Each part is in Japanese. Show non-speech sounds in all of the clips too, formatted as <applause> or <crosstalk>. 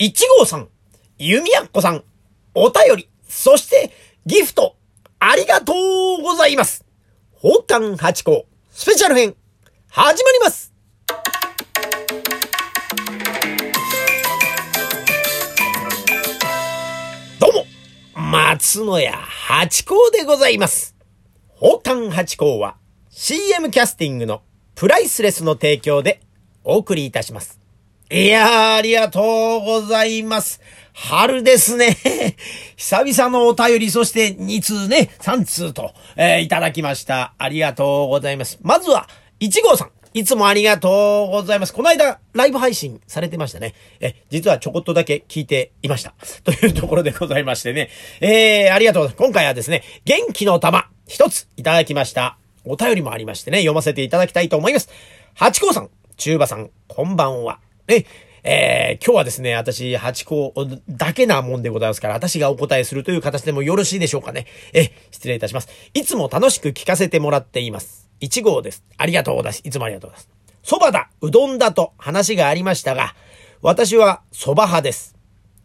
1号さん、弓矢っこさん、お便り、そしてギフト、ありがとうございます。宝冠八甲スペシャル編、始まりますどうも、松野屋八甲でございます。宝冠八甲は CM キャスティングのプライスレスの提供でお送りいたします。いやー、ありがとうございます。春ですね。<laughs> 久々のお便り、そして2通ね、3通と、えーいただきました。ありがとうございます。まずは、1号さん。いつもありがとうございます。この間、ライブ配信されてましたね。え、実はちょこっとだけ聞いていました。<laughs> というところでございましてね。えー、ありがとうございます。今回はですね、元気の玉、一ついただきました。お便りもありましてね、読ませていただきたいと思います。八甲さん、中馬さん、こんばんは。ね、えー、今日はですね、私、八甲だけなもんでございますから、私がお答えするという形でもよろしいでしょうかね。え、失礼いたします。いつも楽しく聞かせてもらっています。1号です。ありがとうございます。いつもありがとうございます。蕎麦だ、うどんだと話がありましたが、私は蕎麦派です。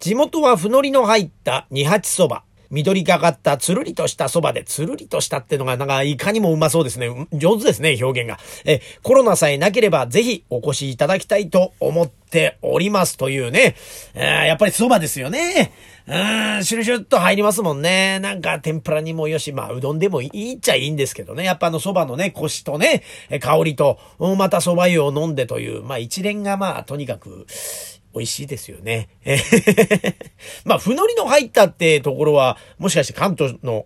地元はふのりの入った二八そば。緑がかったつるりとしたそばで、つるりとしたってのが、なんか、いかにもうまそうですね。上手ですね、表現が。え、コロナさえなければ、ぜひお越しいただきたいと思っておりますというね。えーやっぱりそばですよね。うーん、シュルシュルと入りますもんね。なんか、天ぷらにもよし、まあ、うどんでもいいっちゃいいんですけどね。やっぱあの蕎麦のね、コシとね、香りと、また蕎麦湯を飲んでという、まあ、一連がまあ、とにかく、美味しいですよね。え <laughs> まあ、ふのりの入ったってところは、もしかして関東の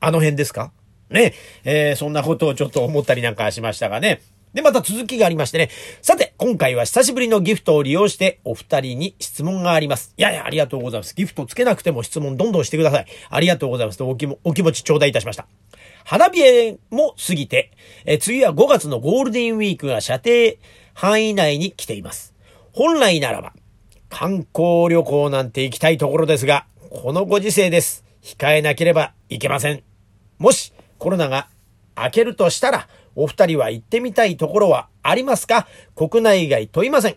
あの辺ですか？ね。えーそんなことをちょっと思ったりなんかしましたがね。で、また続きがありましてね。さて、今回は久しぶりのギフトを利用して、お二人に質問があります。いやいや、ありがとうございます。ギフトつけなくても質問どんどんしてください。ありがとうございます。お気もお気持ち頂戴いたしました。花冷えも過ぎて、え次は5月のゴールデンウィークが射程範囲内に来ています。本来ならば、観光旅行なんて行きたいところですが、このご時世です。控えなければいけません。もしコロナが明けるとしたら、お二人は行ってみたいところはありますか？国内外問いません。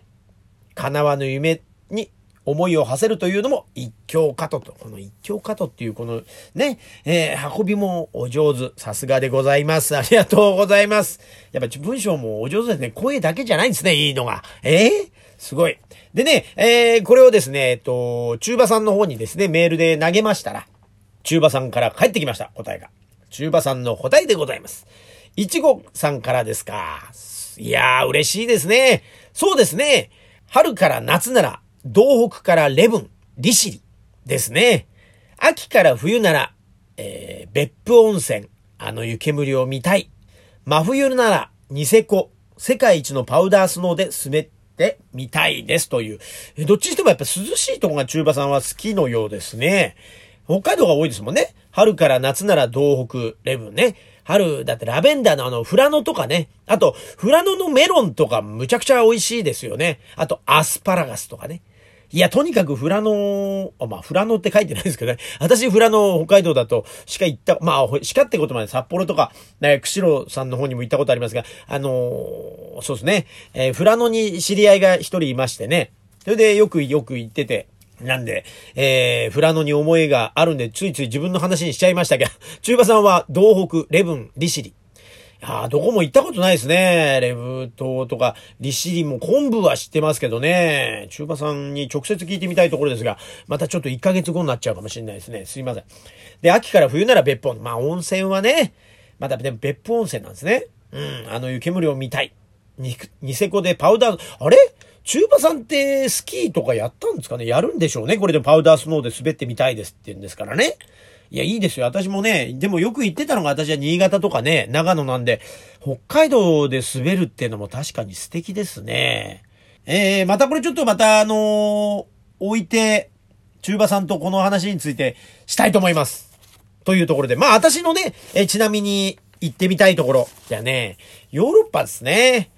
叶わぬ夢に思いを馳せるというのも一興かとと。この一興かとっていうこのね、えー運びもお上手。さすがでございます。ありがとうございます。やっぱ文章もお上手ですね。声だけじゃないんですね、いいのが。えーすごい。でね、えーこれをですね、えっと、中馬さんの方にですね、メールで投げましたら、中馬さんから帰ってきました、答えが。中馬さんの答えでございます。いちごさんからですか。いやー、嬉しいですね。そうですね。春から夏なら、東北からレブン、利尻ですね。秋から冬なら、えー別府温泉、あの湯煙を見たい。真冬なら、ニセコ、世界一のパウダースノーで滑ってみたいですという。えどっちにしてもやっぱ涼しいとこが中馬さんは好きのようですね。北海道が多いですもんね。春から夏なら東北、レブンね。春、だってラベンダーのあの、フラノとかね。あと、フラノのメロンとかむちゃくちゃ美味しいですよね。あと、アスパラガスとかね。いや、とにかくフラノ、あまあ、フラノって書いてないですけどね。<laughs> 私、フラノ、北海道だと、しか行った、まあ、しかってことまで札幌とか、ね、釧路さんの方にも行ったことありますが、あのーそうですね。えーフラノに知り合いが一人いましてね。それでよくよく行ってて、なんで、えー、フラノに思いがあるんで、ついつい自分の話にしちゃいましたが、中馬さんは東北、レブン、利尻。ああ、どこも行ったことないですね。レブ島とか、利尻も昆布は知ってますけどね。中馬さんに直接聞いてみたいところですが、またちょっと1ヶ月後になっちゃうかもしれないですね。すいません。で、秋から冬なら別府温泉。まあ温泉はね、また別府温泉なんですね。うん、あの湯煙を見たい。ニセコでパウダー、あれ？中馬さんってスキーとかやったんですかね？やるんでしょうねこれでパウダースノーで滑ってみたいですって言うんですからね。いや、いいですよ。私もね、でもよく行ってたのが私は新潟とかね、長野なんで、北海道で滑るっていうのも確かに素敵ですね。えー、またこれちょっとまたあのー置いて、中馬さんとこの話についてしたいと思います。というところで、まあ私のね、えちなみに行ってみたいところ、じゃあね、ヨーロッパですね。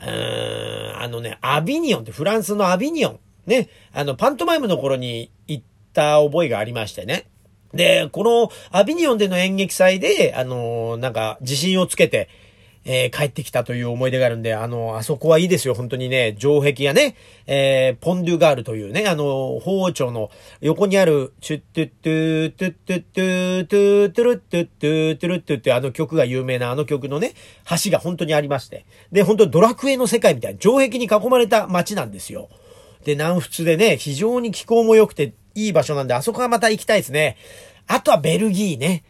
うーん、あのね、アビニオンってフランスのアビニオン。ね、あの、パントマイムの頃に行った覚えがありましてね。で、このアビニオンでの演劇祭で、あのなんか自信をつけて、えー、帰ってきたという思い出があるんで、あの、あそこはいいですよ、本当にね、城壁がね、えー、ポンデュガールというね、あの、法王町の横にある、チュットゥットゥトゥットゥットゥトゥトゥルットゥットゥトゥルットゥってあの曲が有名なあの曲のね、橋が本当にありまして。で、本当ドラクエの世界みたいな、城壁に囲まれた街なんですよ。で、南仏でね、非常に気候も良くていい場所なんで、あそこはまた行きたいですね。あとはベルギーね。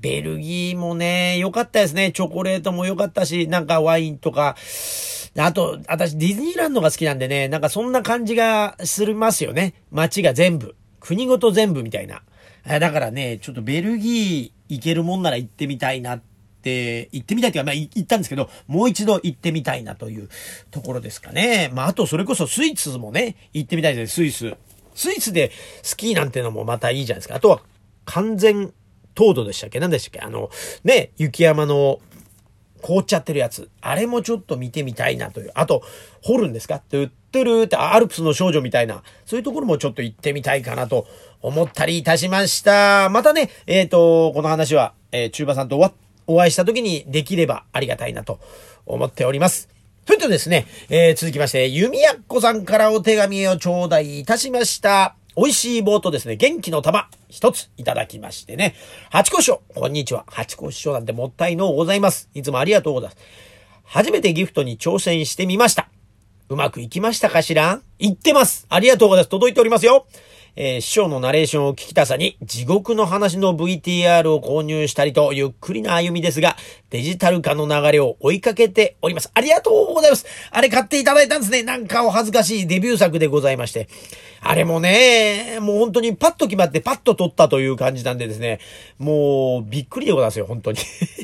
ベルギーもね、良かったですね。チョコレートも良かったし、なんかワインとか。あと、私ディズニーランドが好きなんでね、なんかそんな感じがするますよね。街が全部。国ごと全部みたいな。だからね、ちょっとベルギー行けるもんなら行ってみたいなって、行ってみたいっていうか、まあ行ったんですけど、もう一度行ってみたいなというところですかね。まああとそれこそスイスもね、行ってみたいですね、スイス。スイスでスキーなんてのもまたいいじゃないですか。あとは完全糖度でしたっけ？何でしたっけ？あの、ね、雪山の凍っちゃってるやつ。あれもちょっと見てみたいなという。あと、掘るんですか？トゥットゥルーってアルプスの少女みたいな、そういうところもちょっと行ってみたいかなと思ったりいたしました。またね、えっ、ー、と、この話は、えー、中馬さんとお会いした時にできればありがたいなと思っております。それとですね、えー、続きまして、弓矢子さんからお手紙を頂戴いたしました。美味しい棒とですね、元気の玉、一ついただきましてね。八甲師匠、こんにちは。八甲師匠なんてもったいのうございます。いつもありがとうございます。初めてギフトに挑戦してみました。うまくいきましたかしら？言ってます。ありがとうございます。届いておりますよ。えー、師匠のナレーションを聞きたさに、地獄の話の VTR を購入したりと、ゆっくりな歩みですが、デジタル化の流れを追いかけております。ありがとうございます。あれ買っていただいたんですね。なんかお恥ずかしいデビュー作でございまして。あれもね、もう本当にパッと決まってパッと撮ったという感じなんでですね、もうびっくりでございますよ、本当に。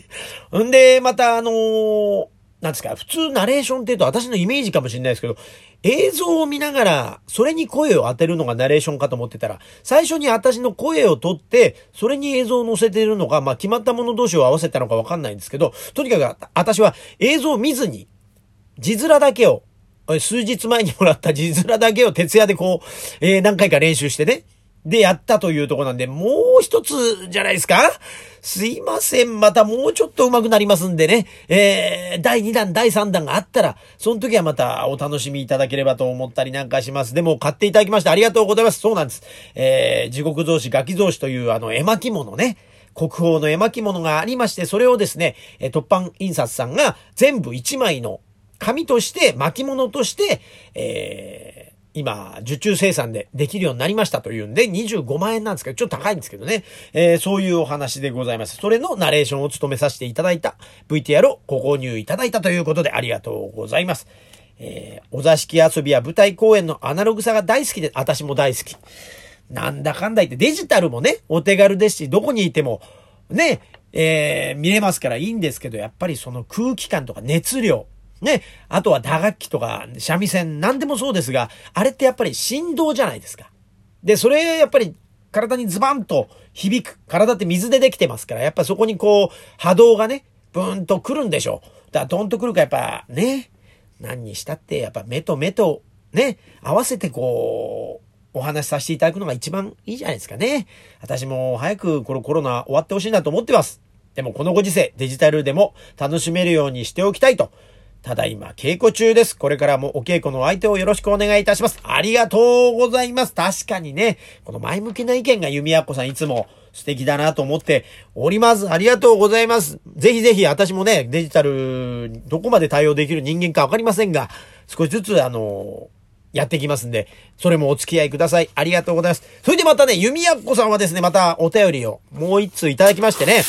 <laughs> んで、またあのーなんですか、普通ナレーションって言うと私のイメージかもしれないですけど、映像を見ながら、それに声を当てるのがナレーションかと思ってたら、最初に私の声を取って、それに映像を載せているのか、まあ決まったもの同士を合わせたのかわかんないんですけど、とにかく私は映像を見ずに、字面だけを、数日前にもらった字面だけを徹夜でこう、えー、何回か練習してね、でやったというとこなんで、もう一つじゃないですか？すいません。またもうちょっと上手くなりますんでね。えー、第2弾、第3弾があったら、その時はまたお楽しみいただければと思ったりなんかします。でも買っていただきましてありがとうございます。そうなんです。えー、地獄増子、ガキ増子というあの絵巻物ね。国宝の絵巻物がありまして、それをですね、え突版印刷さんが全部1枚の紙として、巻物として、えー、今、受注生産でできるようになりましたというんで、25万円なんですけど、ちょっと高いんですけどね。えー、そういうお話でございます。それのナレーションを務めさせていただいた VTR をご購入いただいたということでありがとうございます。えー、お座敷遊びや舞台公演のアナログさが大好きで、私も大好き。なんだかんだ言ってデジタルもね、お手軽ですし、どこにいても、ね、えー、見れますからいいんですけど、やっぱりその空気感とか熱量、ね。あとは打楽器とか三味線、何でもそうですが、あれってやっぱり振動じゃないですか。で、それやっぱり体にズバンと響く。体って水でできてますから、やっぱそこにこう波動がね、ブーンと来るんでしょう。だからドンと来るかやっぱね、何にしたってやっぱ目と目とね、合わせてこう、お話しさせていただくのが一番いいじゃないですかね。私も早くこのコロナ終わってほしいなと思ってます。でもこのご時世、デジタルでも楽しめるようにしておきたいと。ただいま稽古中です。これからもお稽古の相手をよろしくお願いいたします。ありがとうございます。確かにね、この前向きな意見が弓矢子さんいつも素敵だなと思っております。ありがとうございます。ぜひぜひ私もね、デジタル、どこまで対応できる人間かわかりませんが、少しずつあの、やってきますんで、それもお付き合いください。ありがとうございます。それでまたね、弓矢子さんはですね、またお便りをもう一通いただきましてね、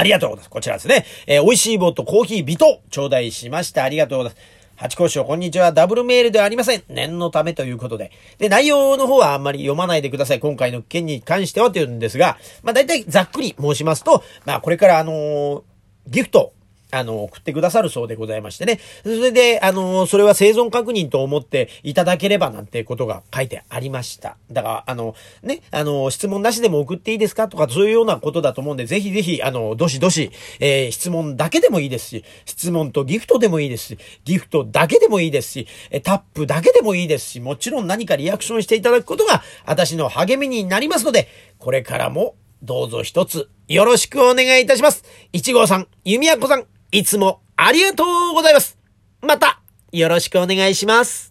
ありがとうございます。こちらですね。えー、美味しい棒とコーヒービト、頂戴しました。ありがとうございます。八甲賞こんにちは。ダブルメールではありません。念のためということで。で、内容の方はあんまり読まないでください。今回の件に関してはというんですが、まあ大体ざっくり申しますと、まあこれからあのー、ギフト、あの、送ってくださるそうでございましてね。それで、あの、それは生存確認と思っていただければなんてことが書いてありました。だから、あの、ね、あの、質問なしでも送っていいですかとか、そういうようなことだと思うんで、ぜひぜひ、あの、どしどし、えー、質問だけでもいいですし、質問とギフトでもいいですし、ギフトだけでもいいですし、えタップだけでもいいですし、もちろん何かリアクションしていただくことが、私の励みになりますので、これからも、どうぞ一つ、よろしくお願いいたします。一号さん、弓矢子さん、いつもありがとうございます。また、よろしくお願いします。